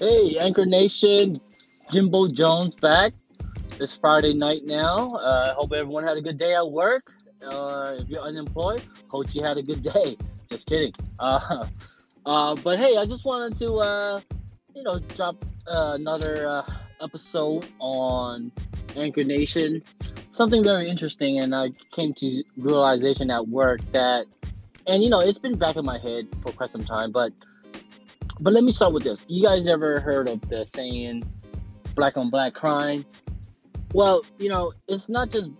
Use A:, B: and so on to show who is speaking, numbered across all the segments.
A: Hey, Anchor Nation, Jimbo Jones back. It's Friday night now. I uh, hope everyone had a good day at work. Uh, if you're unemployed, hope you had a good day. Just kidding. Uh, uh, but hey, I just wanted to, uh, you know, drop uh, another uh, episode on Anchor Nation. Something very interesting, and I came to realization at work that, and you know, it's been back in my head for quite some time, but but let me start with this. You guys ever heard of the saying black on black crime? Well, you know, it's not just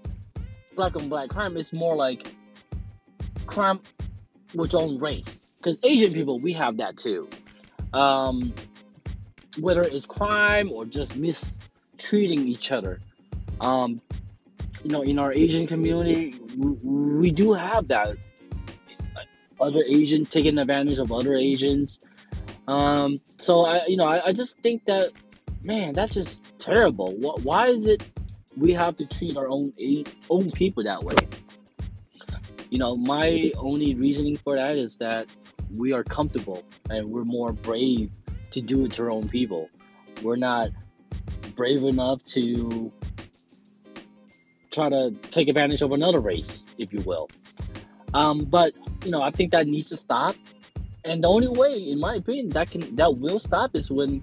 A: black on black crime, it's more like crime with your own race. Because Asian people, we have that too. Um, whether it's crime or just mistreating each other. Um, you know, in our Asian community, we, we do have that. Other Asians taking advantage of other Asians. Um, so I, you know, I, I just think that, man, that's just terrible. What, why is it we have to treat our own own people that way? You know, my only reasoning for that is that we are comfortable and we're more brave to do it to our own people. We're not brave enough to try to take advantage of another race, if you will. Um, but you know, I think that needs to stop. And the only way, in my opinion, that can that will stop is when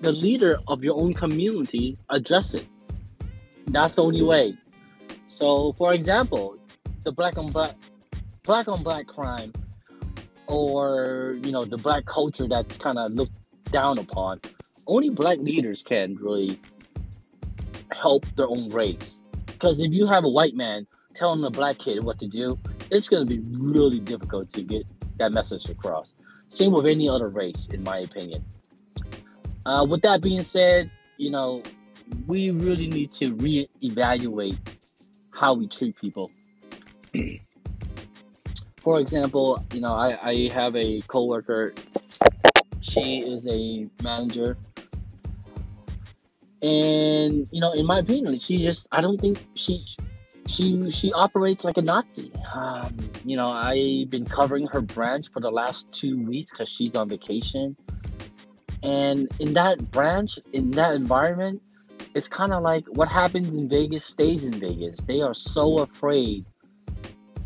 A: the leader of your own community address it. That's the only way. So, for example, the black on black black on black crime, or you know, the black culture that's kind of looked down upon. Only black leaders can really help their own race. Because if you have a white man telling a black kid what to do, it's going to be really difficult to get that message across. Same with any other race, in my opinion. Uh, with that being said, you know, we really need to reevaluate how we treat people. For example, you know, I, I have a coworker. She is a manager, and you know, in my opinion, she just I don't think she she she operates like a Nazi. Um, you know, I've been covering her branch for the last two weeks because she's on vacation, and in that branch, in that environment, it's kind of like what happens in Vegas stays in Vegas. They are so afraid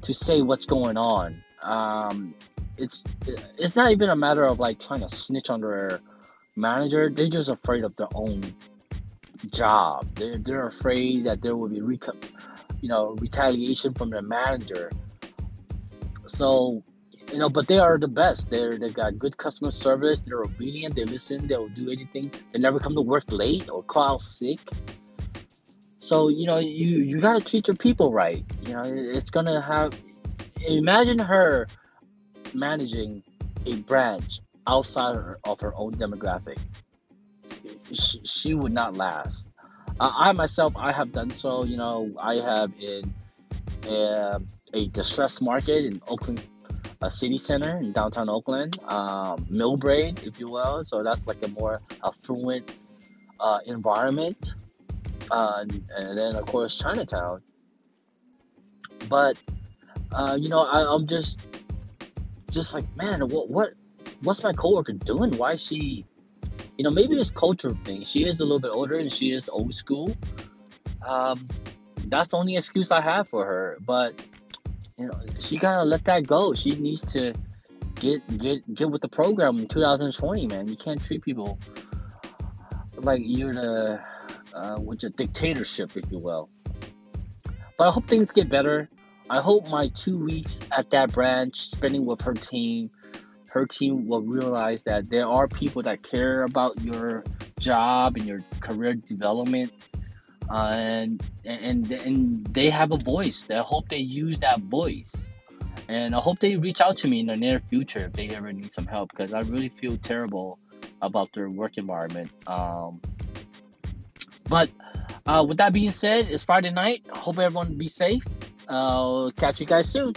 A: to say what's going on. Um, it's it's not even a matter of like trying to snitch on their manager. They're just afraid of their own job. They're they're afraid that there will be reco- you know, retaliation from their manager. So, you know, but they are the best. They're they got good customer service. They're obedient. They listen. They'll do anything. They never come to work late or call out sick. So you know, you you gotta treat your people right. You know, it's gonna have. Imagine her managing a branch outside of her own demographic. She, she would not last. Uh, I myself, I have done so. You know, I have in a, a distressed market in Oakland a city center in downtown Oakland, um, Millbrae, if you will. So that's like a more affluent uh, environment. Uh, and, then of course Chinatown. But uh, you know, I, I'm just just like, man, what what what's my coworker doing? Why is she you know, maybe it's cultural thing. She is a little bit older and she is old school. Um, that's the only excuse I have for her. But you know, she gotta let that go. She needs to get get get with the program in 2020, man. You can't treat people like you're the uh, with your dictatorship, if you will. But I hope things get better. I hope my two weeks at that branch, spending with her team, her team will realize that there are people that care about your job and your career development uh, and and and they have a voice. I hope they use that voice. And i hope they reach out to me in the near future if they ever need some help because i really feel terrible about their work environment um, but uh, with that being said it's friday night. Hope everyone be safe. I'll catch you guys soon